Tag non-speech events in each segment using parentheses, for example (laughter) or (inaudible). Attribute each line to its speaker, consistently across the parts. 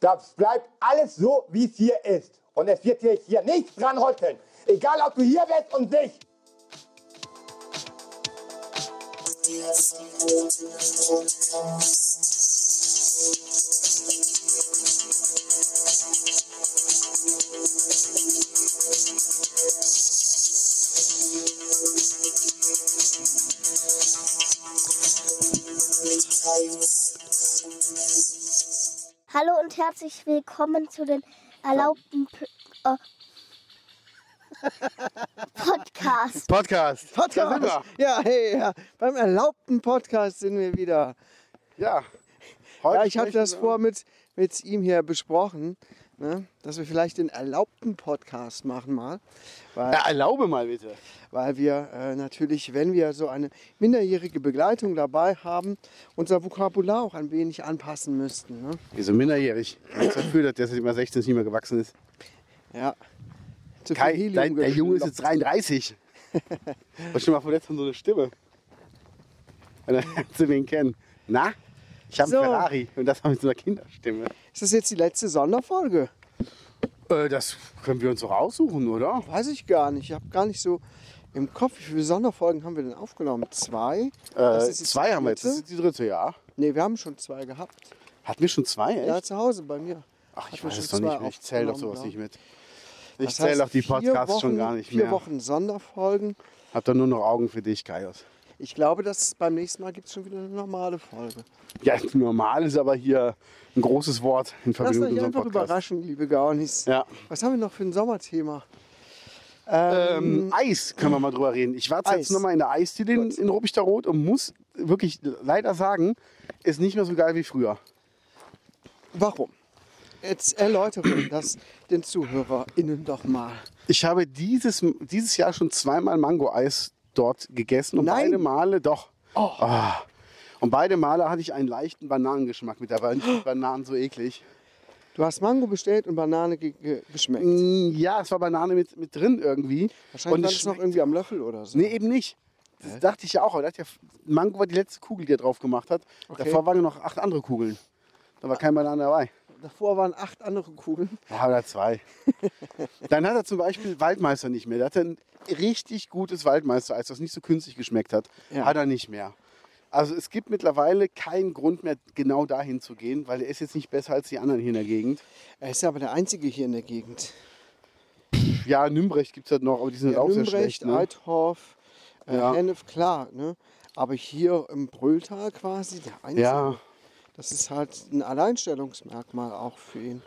Speaker 1: Das bleibt alles so, wie es hier ist. Und es wird sich hier nichts dran rütteln. Egal, ob du hier bist und nicht.
Speaker 2: Hallo und herzlich willkommen zu den erlaubten P äh, (laughs) Podcast.
Speaker 3: Podcast. Da sind wir.
Speaker 4: Ja, hey, ja. beim erlaubten Podcast sind wir wieder.
Speaker 3: Ja.
Speaker 4: Ja, ich hatte
Speaker 3: sprechen
Speaker 4: das vor mit, mit ihm hier besprochen, ne, dass wir vielleicht den erlaubten Podcast machen mal. Weil,
Speaker 3: Ja, erlaube mal bitte.
Speaker 4: weil wir äh, natürlich, wenn wir so eine minderjährige Begleitung dabei haben, unser Vokabular auch ein wenig anpassen müssten. Ne?
Speaker 3: Wieso minderjährig? Nichts dafür, dass der seit immer 16 nicht mehr gewachsen ist.
Speaker 4: Ja. Zu viel
Speaker 3: Kai,
Speaker 4: Helium
Speaker 3: dein, der Junge ist jetzt 33. (laughs) Was schon mal vor letztem so eine Stimme. Und dann lernst du wen kennen. Na? Ich habe
Speaker 4: So.
Speaker 3: einen Ferrari und das haben mit so einer Kinderstimme.
Speaker 4: Ist das jetzt die letzte Sonderfolge?
Speaker 3: Äh, das können wir uns doch aussuchen, oder?
Speaker 4: Weiß ich gar nicht. Ich habe gar nicht so im Kopf, wie viele Sonderfolgen haben wir denn aufgenommen? Zwei?
Speaker 3: Äh, zwei haben wir jetzt. Das ist die dritte, ja.
Speaker 4: Nee, wir haben schon zwei gehabt.
Speaker 3: Hatten wir schon zwei, echt?
Speaker 4: Ja, zu Hause bei mir.
Speaker 3: Ach, ich
Speaker 4: wir
Speaker 3: weiß es
Speaker 4: schon
Speaker 3: doch nicht mehr. Ich zähle doch sowas nicht mit. Ich zähle doch die
Speaker 4: vier
Speaker 3: Podcasts schon
Speaker 4: Wochen-
Speaker 3: gar nicht
Speaker 4: Vier
Speaker 3: mehr.
Speaker 4: Wochen Sonderfolgen.
Speaker 3: Hab da nur noch Augen für dich, Kaios.
Speaker 4: Ich glaube, dass beim nächsten Mal gibt es schon wieder eine normale Folge.
Speaker 3: Ja, normal ist aber hier ein großes Wort in Verbindung mit unserem
Speaker 4: einfach
Speaker 3: Podcast.
Speaker 4: überraschen, liebe Gaunis.
Speaker 3: Ja.
Speaker 4: Was haben wir noch für ein Sommerthema?
Speaker 3: Ähm, Eis können wir mal drüber reden. Ich war
Speaker 4: Eis.
Speaker 3: jetzt nochmal in der Eisdiele in, in Ruppichterroth und muss wirklich leider sagen, ist nicht mehr so geil wie früher.
Speaker 4: Warum? Jetzt erläutere das den ZuhörerInnen doch mal.
Speaker 3: Ich habe dieses, dieses Jahr schon zweimal Mango-Eis dort gegessen und
Speaker 4: Nein.
Speaker 3: beide Male doch. Ah. Und beide Male hatte ich einen leichten Bananengeschmack mit dabei. Nicht die Bananen so eklig.
Speaker 4: Du hast Mango bestellt und Banane ge ge geschmeckt.
Speaker 3: Mm, Ja, es war Banane mit, mit drin irgendwie.
Speaker 4: Wahrscheinlich
Speaker 3: und
Speaker 4: war das noch irgendwie am Löffel oder so.
Speaker 3: Nee, eben nicht. Das dachte ich ja auch. Aber dachte ja, Mango war die letzte Kugel, die er drauf gemacht hat.
Speaker 4: Okay.
Speaker 3: Davor waren noch acht andere Kugeln. Da war kein Banane dabei.
Speaker 4: Davor waren acht andere Kugeln.
Speaker 3: Ja, oder zwei. (laughs) Dann hat er zum Beispiel Waldmeister nicht mehr. Hatte ein richtig gutes Waldmeister-Eis, das nicht so künstlich geschmeckt hat.
Speaker 4: Ja.
Speaker 3: Hat er nicht mehr. Also es gibt mittlerweile keinen Grund mehr, genau dahin zu gehen, weil er ist jetzt nicht besser als die anderen hier in der Gegend.
Speaker 4: Er ist ja aber der Einzige hier in der Gegend.
Speaker 3: Ja, Nümbrecht gibt es halt noch, aber die sind
Speaker 4: Ja,
Speaker 3: auch sehr
Speaker 4: Nümbrecht,
Speaker 3: schlecht. Ne?
Speaker 4: Eithoff, äh,
Speaker 3: Ja.
Speaker 4: Hennef, klar. Ne? Aber hier im Brülltal quasi, der Einzige.
Speaker 3: Ja,
Speaker 4: Das ist halt ein Alleinstellungsmerkmal auch für ihn.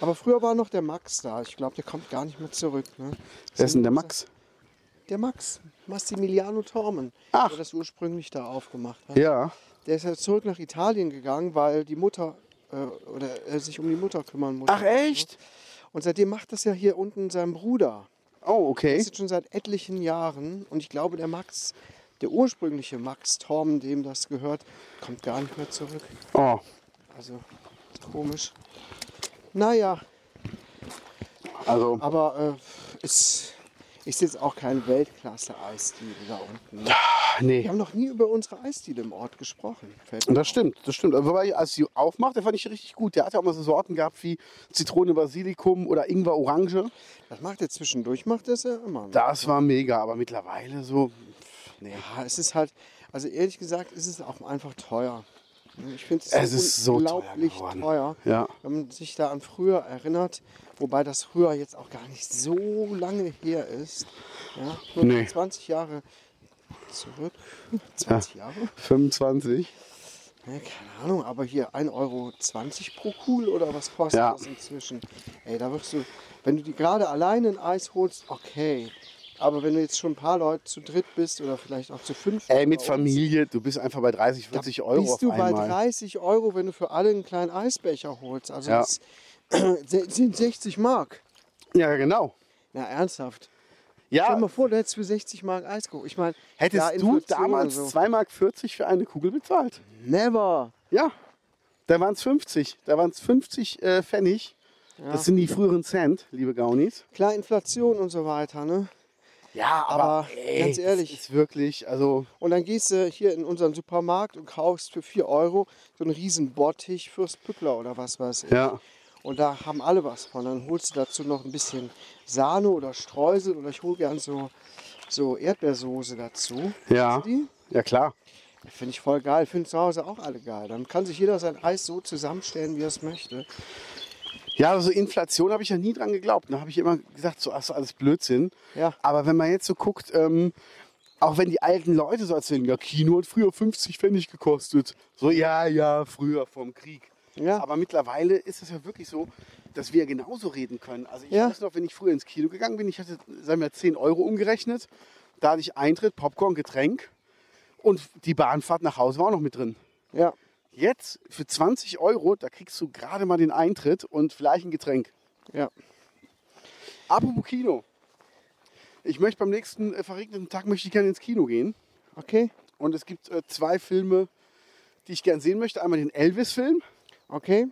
Speaker 4: Aber früher war noch der Max da. Ich glaube, der kommt gar nicht mehr zurück. Ne?
Speaker 3: wer ist denn der Max?
Speaker 4: Der Max, Massimiliano Tormen,
Speaker 3: Ach.
Speaker 4: der das ursprünglich da aufgemacht hat.
Speaker 3: Ja.
Speaker 4: Der ist ja zurück nach Italien gegangen, weil die Mutter äh, oder er sich um die Mutter kümmern musste.
Speaker 3: Ach echt?
Speaker 4: Und seitdem macht das ja hier unten sein Bruder.
Speaker 3: Oh,
Speaker 4: Das
Speaker 3: okay.
Speaker 4: ist jetzt schon seit etlichen Jahren. Und ich glaube, der Max, der ursprüngliche Max Tormen, dem das gehört, kommt gar nicht mehr zurück.
Speaker 3: Oh,
Speaker 4: Also komisch. Naja,
Speaker 3: also
Speaker 4: aber äh, ist, ist jetzt auch kein Weltklasse-Eisdiele da unten. Ne? Wir
Speaker 3: nee.
Speaker 4: haben noch nie über unsere Eisdiele im Ort gesprochen.
Speaker 3: Das
Speaker 4: auf.
Speaker 3: stimmt, das stimmt. Wobei, als sie aufmacht, der fand ich richtig gut. Der hat ja auch mal so Sorten gehabt wie Zitrone, Basilikum oder Ingwer, Orange.
Speaker 4: Das macht er zwischendurch, macht er es ja immer. Ne?
Speaker 3: Das war mega, aber mittlerweile so. Nee.
Speaker 4: Ja, es ist halt, also ehrlich gesagt, ist es auch einfach teuer. Ich finde
Speaker 3: Es ist so teuer
Speaker 4: unglaublich
Speaker 3: geworden.
Speaker 4: teuer.
Speaker 3: Ja.
Speaker 4: Wenn man sich da an früher erinnert, wobei das früher jetzt auch gar nicht so lange her ist. Ja, nur
Speaker 3: Nee.
Speaker 4: 20 Jahre zurück. 20 Jahre?
Speaker 3: 25.
Speaker 4: Ja, keine Ahnung, aber hier 1,20 Euro pro Kugel oder was kostet
Speaker 3: Ja.
Speaker 4: das inzwischen? Ey, da wirst du, wenn du die gerade alleine ein Eis holst, okay. Aber wenn du jetzt schon ein paar Leute zu dritt bist oder vielleicht auch zu fünf.
Speaker 3: Ey, mit Familie, du bist einfach bei 30, 40 Euro
Speaker 4: bist du bei
Speaker 3: einmal.
Speaker 4: 30 Euro, wenn du für alle einen kleinen Eisbecher holst. Also
Speaker 3: Ja.
Speaker 4: das (clears throat) sind 60 Mark.
Speaker 3: Ja, genau.
Speaker 4: Na, ernsthaft. Stell dir
Speaker 3: Ja,
Speaker 4: mal vor, du hättest für 60 Mark Eis geholt. Ich meine,
Speaker 3: hättest
Speaker 4: ja,
Speaker 3: du damals
Speaker 4: so.
Speaker 3: 2,40 Mark für eine Kugel bezahlt?
Speaker 4: Never.
Speaker 3: Ja. Da waren es 50. Da waren es 50 äh, Pfennig. Das sind die früheren Cent, liebe Gaunis.
Speaker 4: Klar, Inflation und so weiter, ne?
Speaker 3: Ja,
Speaker 4: aber ganz ehrlich.
Speaker 3: Das ist wirklich, also
Speaker 4: Und dann gehst du hier in unseren Supermarkt und kaufst für 4 Euro so einen riesen Bottich fürs Pückler oder was weiß ich.
Speaker 3: ja.
Speaker 4: Und da haben alle was von. Dann holst du dazu noch ein bisschen Sahne oder Streusel oder ich hole gern so, so Erdbeersoße dazu.
Speaker 3: Ja. Ja, klar.
Speaker 4: Finde ich voll geil. Finden zu Hause auch alle geil. Dann kann sich jeder sein Eis so zusammenstellen, wie er es möchte.
Speaker 3: Ja, also Inflation habe ich ja nie dran geglaubt. Da habe ich immer gesagt, so so alles Blödsinn.
Speaker 4: Ja.
Speaker 3: Aber wenn man jetzt so guckt, ähm, auch wenn die alten Leute so erzählen, ja, Kino hat früher 50 Pfennig gekostet. So, ja, ja, früher vom Krieg.
Speaker 4: Ja.
Speaker 3: Aber mittlerweile ist es ja wirklich so, dass wir genauso reden können. Also ich
Speaker 4: Ja.
Speaker 3: weiß noch, wenn ich früher ins Kino gegangen bin, ich hatte, sagen wir, 10 Euro umgerechnet. Da hatte ich Eintritt, Popcorn, Getränk und die Bahnfahrt nach Hause war auch noch mit drin.
Speaker 4: Ja.
Speaker 3: Jetzt für 20 Euro, da kriegst du gerade mal den Eintritt und vielleicht ein Getränk.
Speaker 4: Ja.
Speaker 3: Apropos Kino. Ich möchte beim nächsten äh, verregneten Tag möchte ich gerne ins Kino gehen.
Speaker 4: Okay.
Speaker 3: Und es gibt äh, zwei Filme, die ich gerne sehen möchte. Einmal den Elvis-Film
Speaker 4: Okay.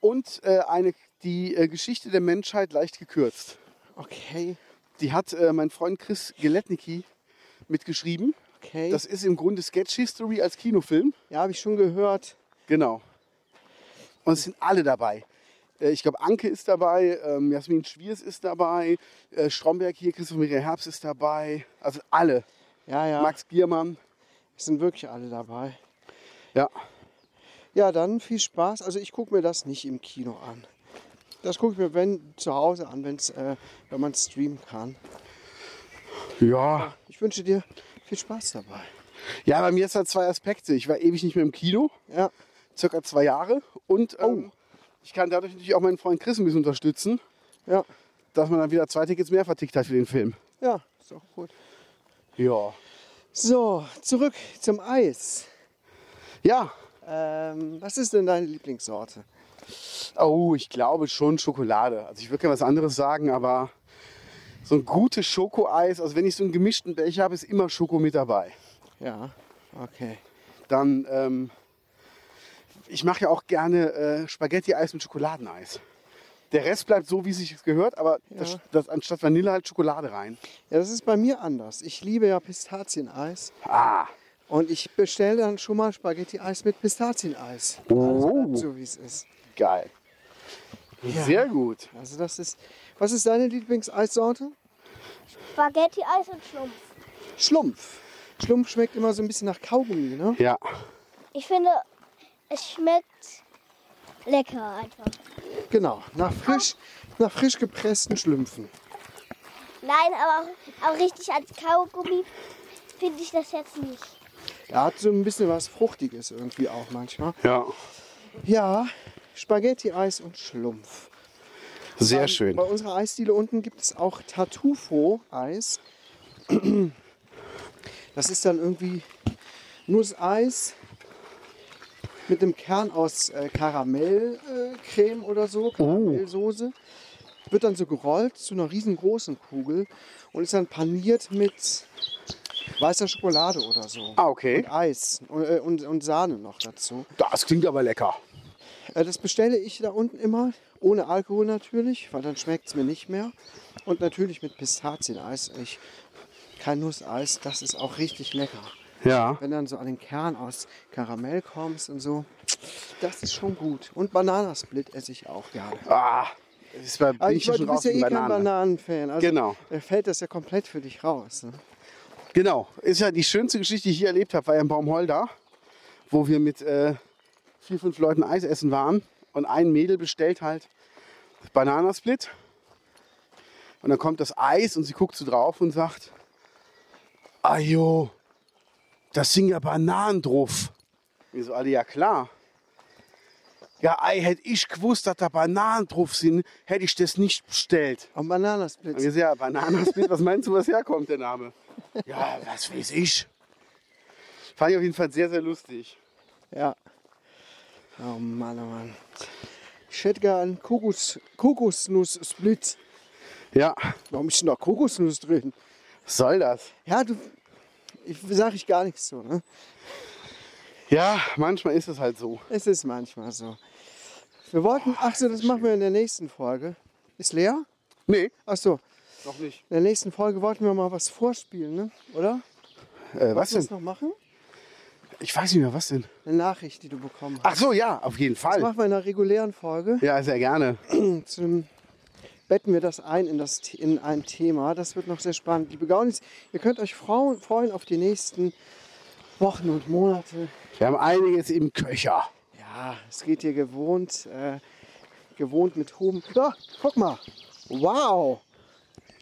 Speaker 3: und äh, eine, die äh, Geschichte der Menschheit leicht gekürzt.
Speaker 4: Okay.
Speaker 3: Die hat äh, mein Freund Chris Geletnicki mitgeschrieben.
Speaker 4: Okay.
Speaker 3: Das ist im Grunde Sketch History als Kinofilm.
Speaker 4: ja, habe ich schon gehört.
Speaker 3: Genau. Und es sind alle dabei. Äh, Ich glaube, Anke ist dabei, ähm, Jasmin Schwiers ist dabei, äh, Stromberg hier, Christoph Maria Herbst ist dabei. Also alle.
Speaker 4: Ja, ja.
Speaker 3: Max Giermann.
Speaker 4: Es sind wirklich alle dabei.
Speaker 3: Ja.
Speaker 4: Ja, dann viel Spaß. Also ich gucke mir das nicht im Kino an. Das gucke ich mir wenn, zu Hause an, wenn's, äh, wenn man streamen kann.
Speaker 3: Ja.
Speaker 4: Ich wünsche dir viel Spaß dabei.
Speaker 3: Ja, bei mir ist halt zwei Aspekte. Ich war ewig nicht mehr im Kino,
Speaker 4: Ja,
Speaker 3: circa zwei Jahre. Und ähm, ich kann dadurch natürlich auch meinen Freund Chris ein bisschen unterstützen,
Speaker 4: ja,
Speaker 3: dass man dann wieder zwei Tickets mehr vertickt hat für den Film.
Speaker 4: ja, ist auch gut.
Speaker 3: Ja.
Speaker 4: So, zurück zum Eis.
Speaker 3: Ja.
Speaker 4: Ähm, was ist denn deine Lieblingssorte?
Speaker 3: Oh, ich glaube schon Schokolade. Also ich würde gerne was anderes sagen, aber so ein gutes Schokoeis, also wenn ich so einen gemischten Becher habe, ist immer Schoko mit dabei.
Speaker 4: Ja, okay.
Speaker 3: Dann, ähm, ich mache ja auch gerne äh, Spaghetti-Eis mit Schokoladeneis. Der Rest bleibt so, wie es sich gehört, aber das, das, anstatt Vanille halt Schokolade rein.
Speaker 4: Ja, das ist bei mir anders. Ich liebe ja Pistazieneis.
Speaker 3: Ah,
Speaker 4: Und ich bestelle dann schon mal Spaghetti-Eis mit Pistazieneis.
Speaker 3: Oh.
Speaker 4: Bleibt so wie es ist.
Speaker 3: geil. Sehr gut.
Speaker 4: Also das ist. Was ist deine Lieblingseissorte?
Speaker 2: Spaghetti-Eis und Schlumpf.
Speaker 4: Schlumpf. Schlumpf schmeckt immer so ein bisschen nach Kaugummi, ne?
Speaker 3: Ja.
Speaker 2: Ich finde, es schmeckt lecker einfach.
Speaker 4: Genau. Nach frisch, nach frisch gepressten Schlümpfen.
Speaker 2: Nein, aber, aber richtig als Kaugummi finde ich das jetzt nicht.
Speaker 4: Er hat so ein bisschen was Fruchtiges irgendwie auch manchmal.
Speaker 3: Ja.
Speaker 4: Ja, Spaghetti-Eis und Schlumpf.
Speaker 3: Sehr
Speaker 4: Bei-
Speaker 3: schön.
Speaker 4: Bei unserer Eisdiele unten gibt es auch Tartufo-Eis. Das ist dann irgendwie Nusseis mit einem Kern aus äh, Karamellcreme äh, oder so, Karamellsoße. Wird dann so gerollt zu einer riesengroßen Kugel und ist dann paniert mit weißer Schokolade oder so.
Speaker 3: Ah, okay.
Speaker 4: Und Eis und, äh, und, und Sahne noch dazu.
Speaker 3: Das klingt aber lecker.
Speaker 4: Äh, Das bestelle ich da unten immer, ohne Alkohol natürlich, weil dann schmeckt es mir nicht mehr. Und natürlich mit Pistazieneis. Ich, kein Nusseis, das ist auch richtig lecker.
Speaker 3: Ja.
Speaker 4: Wenn dann so an den Kern aus Karamell kommst und so, das ist schon gut. Und Bananasplit esse ich auch gerne.
Speaker 3: Ah, das ist bei, bin
Speaker 4: Aber
Speaker 3: ich
Speaker 4: ich,
Speaker 3: schon
Speaker 4: du bist ja eh kein
Speaker 3: Banane.
Speaker 4: Bananenfan. Also
Speaker 3: Genau.
Speaker 4: äh, fällt das ja komplett für dich raus. Ne?
Speaker 3: Genau. Ist ja die schönste Geschichte, die ich hier erlebt habe, war ja in Baumholder, wo wir mit äh, vier, fünf Leuten Eis essen waren. Und ein Mädel bestellt halt Bananasplit. Und dann kommt das Eis und sie guckt so drauf und sagt, Ajo, das sind ja Bananen drauf. Wir so alle, ja klar. Ja, ei, hätte ich gewusst, dass da Bananen drauf sind, hätte ich das nicht bestellt.
Speaker 4: Und Bananasplit.
Speaker 3: Und wir so, ja, Bananasplit, was meinst du, was herkommt, der Name? Ja, was weiß ich. Fand ich auf jeden Fall sehr, sehr lustig.
Speaker 4: Ja. Oh Mann, oh Mann. Ich hätte gern Kokos, Kokosnuss-Split.
Speaker 3: Ja,
Speaker 4: Warum ist denn da Kokosnuss drin?
Speaker 3: was soll das?
Speaker 4: Ja, du, ich sage ich gar nichts so. Ne?
Speaker 3: Ja, manchmal ist es halt so.
Speaker 4: Es ist manchmal so. Wir wollten, ach so, das machen wir in der nächsten Folge. Ist leer?
Speaker 3: Nee,
Speaker 4: Ach so,
Speaker 3: noch nicht.
Speaker 4: in der nächsten Folge wollten wir mal was vorspielen, ne? oder?
Speaker 3: Äh, was
Speaker 4: das
Speaker 3: denn?
Speaker 4: noch machen?
Speaker 3: Ich weiß nicht mehr, was denn?
Speaker 4: Eine Nachricht, die du bekommen hast.
Speaker 3: Ach so, ja, auf jeden
Speaker 4: Das
Speaker 3: Fall.
Speaker 4: machen wir in einer regulären Folge.
Speaker 3: Ja, sehr gerne. (clears throat)
Speaker 4: Zu einem, betten wir das ein in, das, in ein Thema. Das wird noch sehr spannend. Liebe Gaunis, ihr könnt euch frauen, freuen auf die nächsten Wochen und Monate.
Speaker 3: Wir haben einiges im Köcher.
Speaker 4: Ja, es geht hier gewohnt, äh, gewohnt mit Huben. Ja, guck mal. Wow.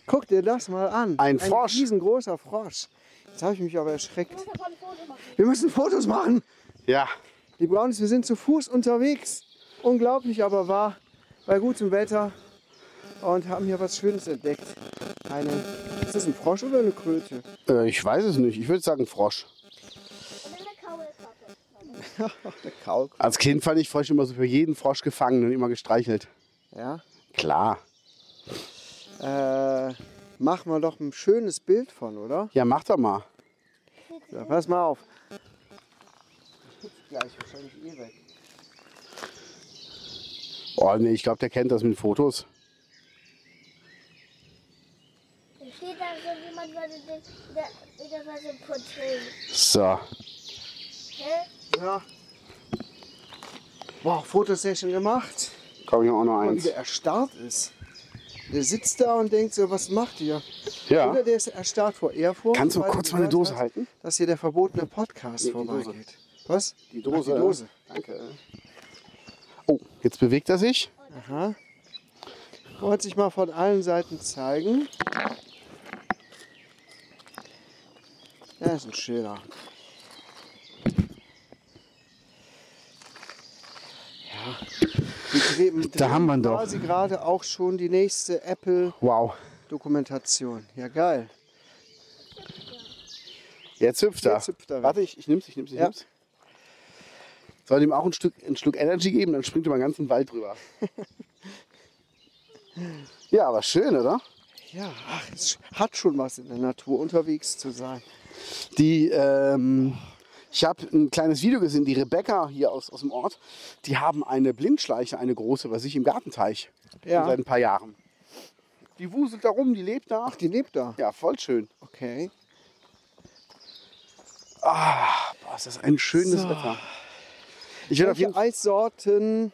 Speaker 4: Guck dir das mal an.
Speaker 3: Ein Frosch.
Speaker 4: Ein riesengroßer Frosch. Jetzt habe ich mich aber erschreckt. Wir müssen Fotos machen.
Speaker 3: Ja,
Speaker 4: Die Brownies, wir sind zu Fuß unterwegs. Unglaublich, aber wahr. Bei gutem Wetter. Und haben hier was Schönes entdeckt. Eine, ist das ein Frosch oder eine Kröte?
Speaker 3: äh, ich weiß es nicht. Ich würde sagen Frosch. (laughs) Als Kind fand ich Frosch immer so für jeden Frosch gefangen und immer gestreichelt.
Speaker 4: Ja.
Speaker 3: Klar.
Speaker 4: Äh, machen wir doch ein schönes Bild von, oder?
Speaker 3: Ja, mach doch mal.
Speaker 4: Ja, pass mal auf. Gleich wahrscheinlich eh weg.
Speaker 3: Oh nee, ich glaube, der kennt das mit Fotos.
Speaker 2: Da steht da so jemand, der, der, der war so ein Porträt.
Speaker 3: So.
Speaker 2: Hä?
Speaker 4: Ja. Boah, Fotosession gemacht.
Speaker 3: Komm, ich hab auch noch eins.
Speaker 4: wieder erstarrt ist. Der sitzt da und denkt so, was macht ihr?
Speaker 3: Ja.
Speaker 4: Oder der ist erstarrt vor Ehrfurcht.
Speaker 3: Kannst du mal kurz meine
Speaker 4: gehört
Speaker 3: Dose
Speaker 4: hat,
Speaker 3: halten?
Speaker 4: Dass hier der verbotene Podcast
Speaker 3: Nee,
Speaker 4: vorbeigeht. Was?
Speaker 3: Die
Speaker 4: Ach,
Speaker 3: Dose.
Speaker 4: die Dose.
Speaker 3: Danke. Oh, jetzt bewegt er sich.
Speaker 4: Aha. Wollte sich mal von allen Seiten zeigen. Ja, ist ein schöner. Ja. Wir drehen,
Speaker 3: Da haben wir doch.
Speaker 4: quasi gerade auch schon die nächste Apple-Dokumentation.
Speaker 3: Wow.
Speaker 4: Ja, geil.
Speaker 3: Jetzt hüpft er.
Speaker 4: Jetzt hüpft er.
Speaker 3: Warte, ich, ich nimm's, ich nimm's, ich
Speaker 4: Ja.
Speaker 3: nimm's. Soll ihm auch ein Stück, ein Stück Energy geben, dann springt er mal den ganzen Wald drüber. (laughs) ja, aber schön, oder?
Speaker 4: Ja, ach, es hat schon was in der Natur unterwegs zu sein.
Speaker 3: Die, ähm, ich habe ein kleines Video gesehen, die Rebecca hier aus, aus dem Ort, die haben eine Blindschleiche, eine große, bei sich im Gartenteich.
Speaker 4: Ja.
Speaker 3: Seit ein paar Jahren. Die wuselt da rum, die lebt da.
Speaker 4: Ach, die lebt da.
Speaker 3: Ja, voll schön.
Speaker 4: Okay.
Speaker 3: Boah, ist das ein schönes
Speaker 4: So.
Speaker 3: Wetter. Ich auf jeden
Speaker 4: Welche Eissorten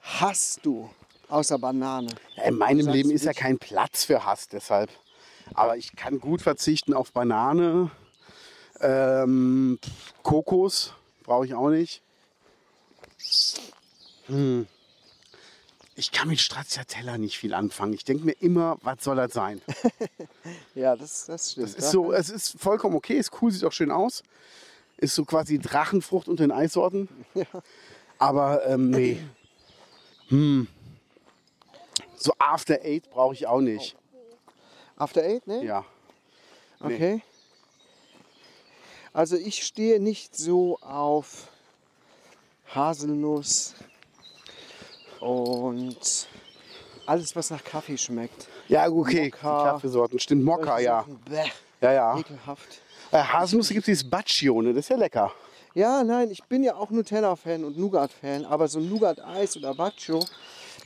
Speaker 4: hast du außer Banane?
Speaker 3: Ja, in meinem Leben ist ja kein Platz für Hass, deshalb. Aber ich kann gut verzichten auf Banane. Ähm, Kokos brauche ich auch nicht. Hm. Ich kann mit Stracciatella nicht viel anfangen. Ich denke mir immer, was soll das sein? (laughs)
Speaker 4: Ja, das, das stimmt.
Speaker 3: Das ist so, es ist vollkommen okay, ist cool, sieht auch schön aus. Ist so quasi Drachenfrucht unter den Eissorten. (laughs) Aber ähm, nee. Hm. So After Eight brauche ich auch nicht.
Speaker 4: After Eight, ne?
Speaker 3: Ja. nee.
Speaker 4: Also ich stehe nicht so auf Haselnuss und alles, was nach Kaffee schmeckt.
Speaker 3: Ja, okay,
Speaker 4: Mokka.
Speaker 3: Kaffeesorten. Stimmt, Mokka, ja.
Speaker 4: Bäh,
Speaker 3: Ja, ja.
Speaker 4: ekelhaft.
Speaker 3: Äh, Haselnuss gibt es dieses Baccio, ne? Das ist ja lecker.
Speaker 4: Ja, nein, ich bin ja auch Nutella-Fan und Nougat-Fan, aber so ein Nougat-Eis oder Baccio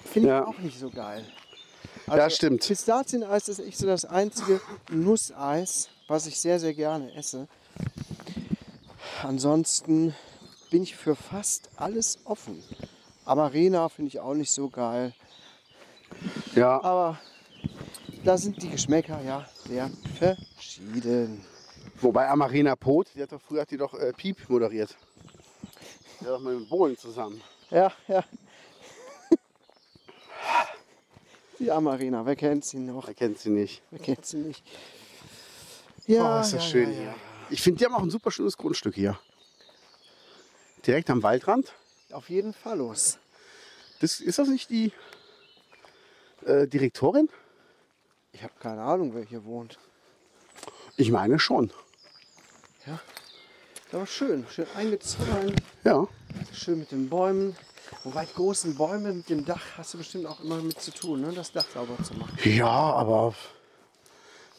Speaker 4: finde ich
Speaker 3: Ja.
Speaker 4: auch nicht so geil.
Speaker 3: Ja, stimmt.
Speaker 4: Pistazieneis ist echt so das einzige Nusseis, was ich sehr, sehr gerne esse. Ansonsten bin ich für fast alles offen. Amarena finde ich auch nicht so geil.
Speaker 3: Ja.
Speaker 4: Aber da sind die Geschmäcker ja sehr verschieden.
Speaker 3: Wobei Amarena Pot, die hat doch früher hat die doch äh, Piep moderiert. Die hat doch mal mit Bohlen zusammen.
Speaker 4: Ja, ja. Die Amarena, wer kennt sie noch?
Speaker 3: Wer kennt sie nicht?
Speaker 4: Wer kennt sie nicht?
Speaker 3: Oh,
Speaker 4: Ja,
Speaker 3: ist das
Speaker 4: ja,
Speaker 3: schön
Speaker 4: ja,
Speaker 3: hier.
Speaker 4: ja.
Speaker 3: Ich finde, die haben auch ein super schönes Grundstück hier. Direkt am Waldrand.
Speaker 4: Auf jeden Fall los.
Speaker 3: Das, ist das nicht die äh, Direktorin?
Speaker 4: Ich habe keine Ahnung, wer hier wohnt.
Speaker 3: Ich meine schon.
Speaker 4: Aber schön, schön eingezäunt,
Speaker 3: Ja.
Speaker 4: schön mit den Bäumen. Wobei großen Bäume mit dem Dach hast du bestimmt auch immer mit zu tun, ne? das Dach sauber zu machen.
Speaker 3: Ja, aber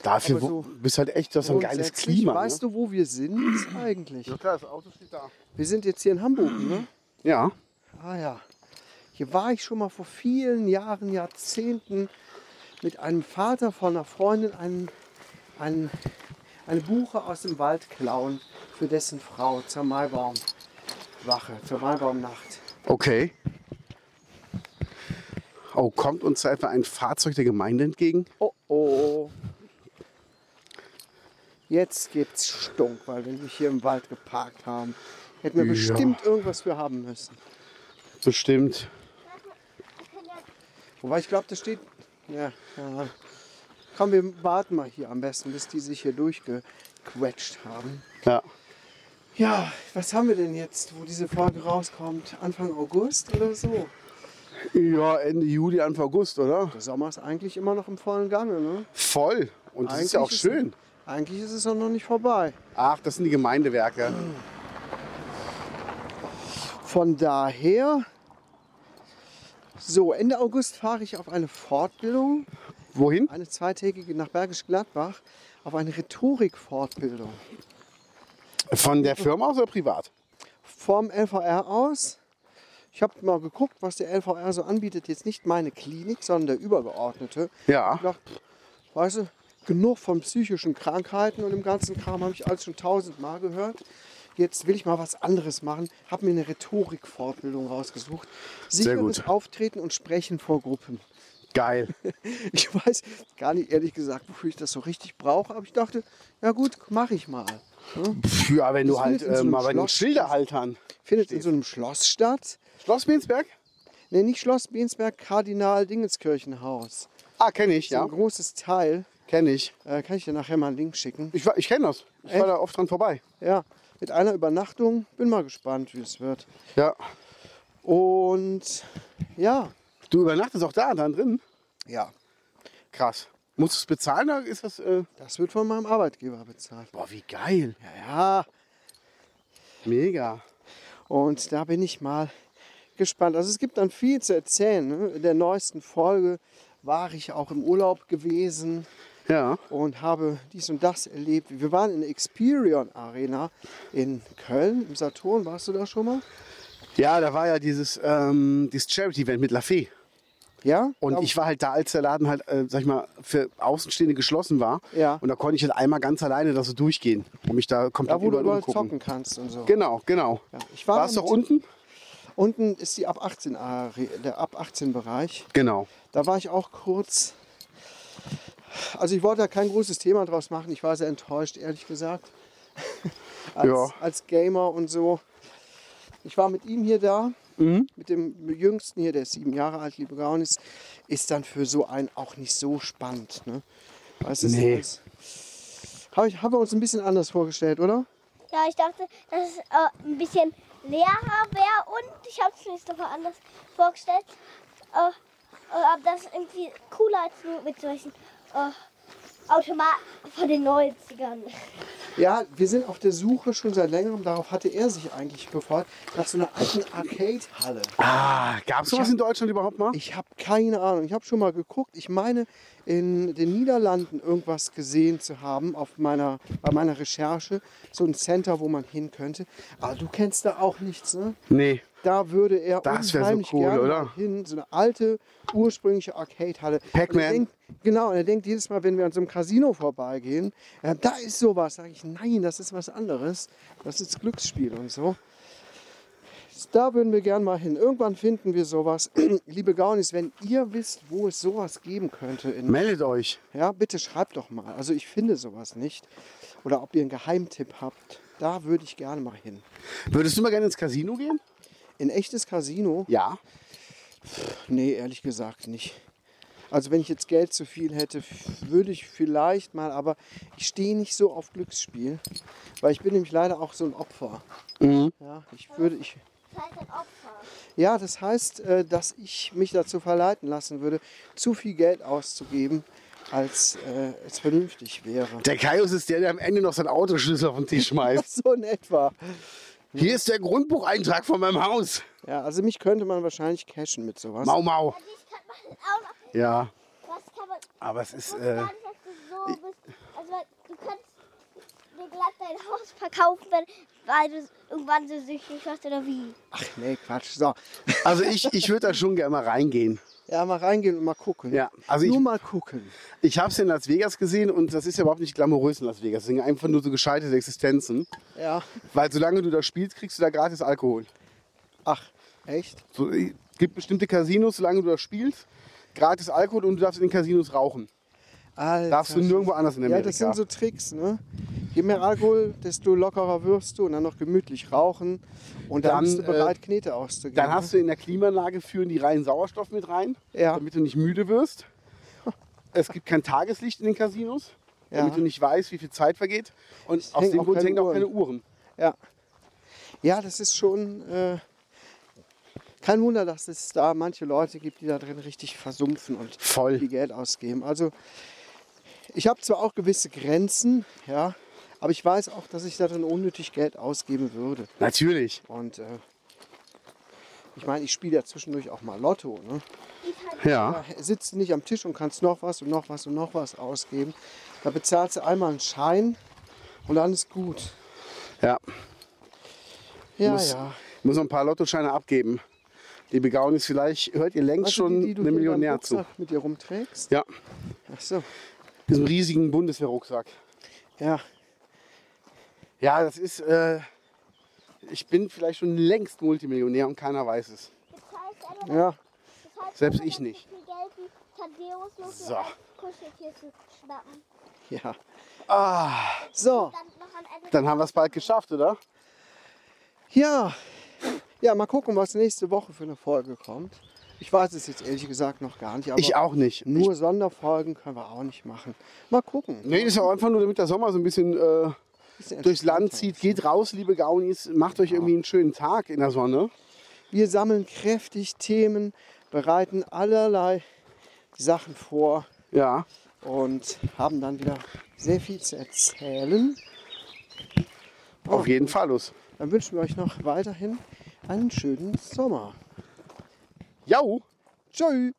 Speaker 3: dafür
Speaker 4: so
Speaker 3: bist halt echt, das ist ein geiles Klima.
Speaker 4: Weißt
Speaker 3: ne?
Speaker 4: du, wo wir sind (clears throat) eigentlich?
Speaker 3: Ja klar, das Auto steht da.
Speaker 4: Wir sind jetzt hier in Hamburg, ne?
Speaker 3: Ja.
Speaker 4: Ah ja. Hier war ich schon mal vor vielen Jahren, Jahrzehnten mit einem Vater von einer Freundin, einen, einen, eine Buche aus dem Wald klauen für dessen Frau zur Maibaumwache, zur Maibaumnacht.
Speaker 3: Okay. Oh, kommt uns da etwa ein Fahrzeug der Gemeinde entgegen?
Speaker 4: Oh oh. Jetzt gibt's Stunk, weil wir nicht hier im Wald geparkt haben. Hätten wir
Speaker 3: Ja.
Speaker 4: bestimmt irgendwas für haben müssen.
Speaker 3: Bestimmt.
Speaker 4: Wobei ich glaube, das steht. Ja, ja. Komm, wir warten mal hier am besten, bis die sich hier durchgequetscht haben.
Speaker 3: Ja.
Speaker 4: Ja, was haben wir denn jetzt, wo diese Folge rauskommt? Anfang August oder so?
Speaker 3: Ja, Ende Juli, Anfang August, oder?
Speaker 4: Der Sommer ist eigentlich immer noch im vollen Gange, ne?
Speaker 3: Voll. Und das ist ja auch
Speaker 4: Eigentlich
Speaker 3: schön.
Speaker 4: Eigentlich ist es auch noch nicht vorbei.
Speaker 3: Ach, das sind die Gemeindewerke.
Speaker 4: Von daher, so Ende August fahre ich auf eine Fortbildung,
Speaker 3: Wohin?
Speaker 4: eine zweitägige nach Bergisch Gladbach, auf eine Rhetorikfortbildung.
Speaker 3: Von der Firma aus oder privat?
Speaker 4: Vom LVR aus. Ich habe mal geguckt, was der LVR so anbietet. Jetzt nicht meine Klinik, sondern der übergeordnete.
Speaker 3: Ja.
Speaker 4: Ich dachte, weißt du, genug von psychischen Krankheiten und dem ganzen Kram habe ich alles schon tausendmal gehört. Jetzt will ich mal was anderes machen. Habe mir eine Rhetorikfortbildung rausgesucht. Sicheres. Auftreten und Sprechen vor Gruppen.
Speaker 3: Geil. (laughs)
Speaker 4: Ich weiß gar nicht ehrlich gesagt, wofür ich das so richtig brauche, aber ich dachte, ja gut, mache ich mal.
Speaker 3: Pff, Ja, wenn du
Speaker 4: Das
Speaker 3: halt
Speaker 4: findet in so
Speaker 3: äh, mal bei den Schilderhaltern.
Speaker 4: Findet in so einem Schloss statt.
Speaker 3: Schloss Bensberg?
Speaker 4: Ne, nicht Schloss Bensberg, Kardinal Dingenskirchenhaus.
Speaker 3: Ah, kenne ich,
Speaker 4: So
Speaker 3: ja.
Speaker 4: ein großes Teil.
Speaker 3: Kenne ich.
Speaker 4: Äh, kann ich dir nachher mal einen Link schicken.
Speaker 3: Ich, war- ich kenne das. Ich war
Speaker 4: Echt?
Speaker 3: da oft dran vorbei.
Speaker 4: Ja, mit einer Übernachtung. Bin mal gespannt, wie es wird.
Speaker 3: Ja.
Speaker 4: Und ja,
Speaker 3: Du übernachtest auch da, dann drin?
Speaker 4: ja,
Speaker 3: Krass. Musst du es bezahlen oder ist das. Äh...
Speaker 4: das wird von meinem Arbeitgeber bezahlt.
Speaker 3: Boah, wie geil.
Speaker 4: Ja, ja.
Speaker 3: Mega.
Speaker 4: Und da bin ich mal gespannt. Also es gibt dann viel zu erzählen. Ne? In der neuesten Folge war ich auch im Urlaub gewesen
Speaker 3: Ja.
Speaker 4: und habe dies und das erlebt. Wir waren in der Experion Arena in Köln, im Saturn. Warst du da schon mal?
Speaker 3: Ja, da war ja dieses, ähm, dieses Charity-Event mit La Fee.
Speaker 4: Ja?
Speaker 3: Und ich war halt da, als der Laden halt, äh, sag ich mal, für Außenstehende geschlossen war.
Speaker 4: Ja.
Speaker 3: Und da konnte ich halt einmal ganz alleine da so durchgehen und mich da komplett
Speaker 4: da, wo du
Speaker 3: überall
Speaker 4: überall
Speaker 3: umgucken.
Speaker 4: zocken kannst und so.
Speaker 3: Genau, genau.
Speaker 4: Ja, ich war
Speaker 3: Warst du
Speaker 4: mit-
Speaker 3: unten?
Speaker 4: Unten ist die ab 18 Are- der ab 18 Bereich.
Speaker 3: Genau.
Speaker 4: Da war ich auch kurz. Also ich wollte da kein großes Thema draus machen. Ich war sehr enttäuscht, ehrlich gesagt. (laughs) als,
Speaker 3: Ja.
Speaker 4: als Gamer und so. Ich war mit ihm hier da.
Speaker 3: Mhm.
Speaker 4: Mit dem Jüngsten hier, der ist sieben Jahre alt, liebe Gaunis. Ist dann für so einen auch nicht so spannend. Ne? Weißt du, es
Speaker 3: Nee.
Speaker 4: ist- Habe ich- haben wir uns ein bisschen anders vorgestellt, oder?
Speaker 2: Ja, ich dachte, dass es äh, ein bisschen leerer wäre und ich habe es mir jetzt doch anders vorgestellt. Äh, äh, aber das ist irgendwie cooler als nur mit solchen äh, Automaten von den 90ern.
Speaker 4: Ja, wir sind auf der Suche schon seit längerem, darauf hatte er sich eigentlich gefreut, nach so einer alten Arcade-Halle.
Speaker 3: Ah, gab es sowas
Speaker 4: hab-
Speaker 3: in Deutschland überhaupt mal?
Speaker 4: Ich habe keine Ahnung. Ich habe schon mal geguckt. Ich meine, in den Niederlanden irgendwas gesehen zu haben auf meiner, bei meiner Recherche. So ein Center, wo man hin könnte. Aber du kennst da auch nichts, ne?
Speaker 3: Nee.
Speaker 4: Da würde er
Speaker 3: Das wär so
Speaker 4: unheimlich
Speaker 3: cool,
Speaker 4: gerne
Speaker 3: oder?
Speaker 4: hin. So eine alte, ursprüngliche Arcade-Halle.
Speaker 3: Pac-Man.
Speaker 4: Genau, und er denkt jedes Mal, wenn wir an so einem Casino vorbeigehen, ja, da ist sowas. Sage ich, nein, das ist was anderes. Das ist Glücksspiel und so. Da würden wir gern mal hin. Irgendwann finden wir sowas. (clears throat) Liebe Gaunis, wenn ihr wisst, wo es sowas geben könnte, in,
Speaker 3: Meldet euch.
Speaker 4: ja, bitte schreibt doch mal. Also ich finde sowas nicht. Oder ob ihr einen Geheimtipp habt. Da würde ich gerne mal hin.
Speaker 3: Würdest du mal gerne ins Casino gehen?
Speaker 4: In echtes Casino?
Speaker 3: Ja.
Speaker 4: Nee, ehrlich gesagt nicht. Also wenn ich jetzt Geld zu viel hätte, würde ich vielleicht mal, aber ich stehe nicht so auf Glücksspiel, weil ich bin nämlich leider auch so ein Opfer. Ja, ich würde, ich,
Speaker 2: Das heißt ein Opfer.
Speaker 4: ja, das heißt, äh, dass ich mich dazu verleiten lassen würde, zu viel Geld auszugeben, als äh, es vernünftig wäre.
Speaker 3: Der Kaius ist der, der am Ende noch seinen Autoschlüssel auf den Tisch (laughs) schmeißt.
Speaker 4: So in etwa.
Speaker 3: Hier ist der Grundbucheintrag von meinem Haus.
Speaker 4: Ja, also mich könnte man wahrscheinlich cashen mit sowas.
Speaker 3: Mau, mau. Ja, aber es ist. Äh,
Speaker 2: du so bist. Also, du kannst dir glatt dein Haus verkaufen, wenn, weil du irgendwann so süchtig wirst oder wie.
Speaker 4: Ach nee, Quatsch. So.
Speaker 3: also ich, ich würde da schon gerne mal reingehen.
Speaker 4: Ja, mal reingehen und mal gucken.
Speaker 3: Ja, also
Speaker 4: Nur
Speaker 3: ich-
Speaker 4: mal gucken.
Speaker 3: Ich habe es in Las Vegas gesehen und das ist ja überhaupt nicht glamourös in Las Vegas. Das sind einfach nur so gescheiterte Existenzen.
Speaker 4: Ja.
Speaker 3: Weil solange du da spielst, kriegst du da gratis Alkohol.
Speaker 4: Ach, echt?
Speaker 3: So, es gibt bestimmte Casinos, solange du da spielst, gratis Alkohol und du darfst in den Casinos rauchen.
Speaker 4: Alter.
Speaker 3: Darfst du nirgendwo anders in
Speaker 4: Ja,
Speaker 3: Amerika.
Speaker 4: das sind so Tricks, ne? Je mehr Alkohol, desto lockerer wirst du und dann noch gemütlich rauchen und dann,
Speaker 3: Dann,
Speaker 4: bist du
Speaker 3: äh,
Speaker 4: bereit, Knete auszugeben.
Speaker 3: Dann hast du in der Klimaanlage führen die reinen Sauerstoff mit rein,
Speaker 4: Ja.
Speaker 3: damit du nicht müde wirst. Es gibt kein Tageslicht in den Casinos, damit
Speaker 4: Ja.
Speaker 3: du nicht weißt, wie viel Zeit vergeht. Und aus
Speaker 4: hängen
Speaker 3: dem Grund hängen auch keine Uhren.
Speaker 4: Ja. Ja, das ist schon äh, kein Wunder, dass es da manche Leute gibt, die da drin richtig versumpfen und
Speaker 3: Voll.
Speaker 4: viel Geld ausgeben. Also ich habe zwar auch gewisse Grenzen, ja, aber ich weiß auch, dass ich da unnötig Geld ausgeben würde.
Speaker 3: Natürlich.
Speaker 4: Und äh, ich meine, ich spiele ja zwischendurch auch mal Lotto. Ne?
Speaker 3: Ja.
Speaker 4: Da sitzt nicht am Tisch und kannst noch was und noch was und noch was ausgeben. Da bezahlst du einmal einen Schein und dann ist gut.
Speaker 3: Ja.
Speaker 4: Ja,
Speaker 3: Muss-
Speaker 4: ja.
Speaker 3: Ich muss noch ein paar Lottoscheine abgeben. Liebe Gaunis, vielleicht hört ihr längst
Speaker 4: Weißt
Speaker 3: schon
Speaker 4: die, die du
Speaker 3: eine Millionär zu.
Speaker 4: Mit dir rumträgst?
Speaker 3: Ja,
Speaker 4: Ach so.
Speaker 3: diesem riesigen Bundeswehrrucksack.
Speaker 4: Ja.
Speaker 3: Ja, das ist. Äh, ich bin vielleicht schon längst Multimillionär und keiner weiß es.
Speaker 2: Das heißt aber,
Speaker 4: Ja.
Speaker 2: das heißt
Speaker 3: Selbst
Speaker 2: aber,
Speaker 3: ich nicht.
Speaker 2: so.
Speaker 4: Ja.
Speaker 3: Ah,
Speaker 4: So.
Speaker 2: Dann
Speaker 3: haben wir es bald geschafft, oder?
Speaker 4: Ja. Ja, mal gucken, was nächste Woche für eine Folge kommt. Ich weiß es jetzt ehrlich gesagt noch gar nicht.
Speaker 3: Ich auch nicht.
Speaker 4: Nur Sonderfolgen können wir auch nicht machen. Mal gucken.
Speaker 3: Nee, das ist auch einfach nur, damit der Sommer so ein bisschen äh,
Speaker 4: Bisschen
Speaker 3: durchs Land zieht. Geht raus, liebe Gaunis. Macht euch irgendwie einen schönen Tag in der Sonne.
Speaker 4: Wir sammeln kräftig Themen, bereiten allerlei Sachen vor
Speaker 3: Ja.
Speaker 4: und haben dann wieder sehr viel zu erzählen.
Speaker 3: Auf jeden Fall los.
Speaker 4: Dann wünschen wir euch noch weiterhin einen schönen Sommer.
Speaker 3: Jau!
Speaker 4: Tschüss.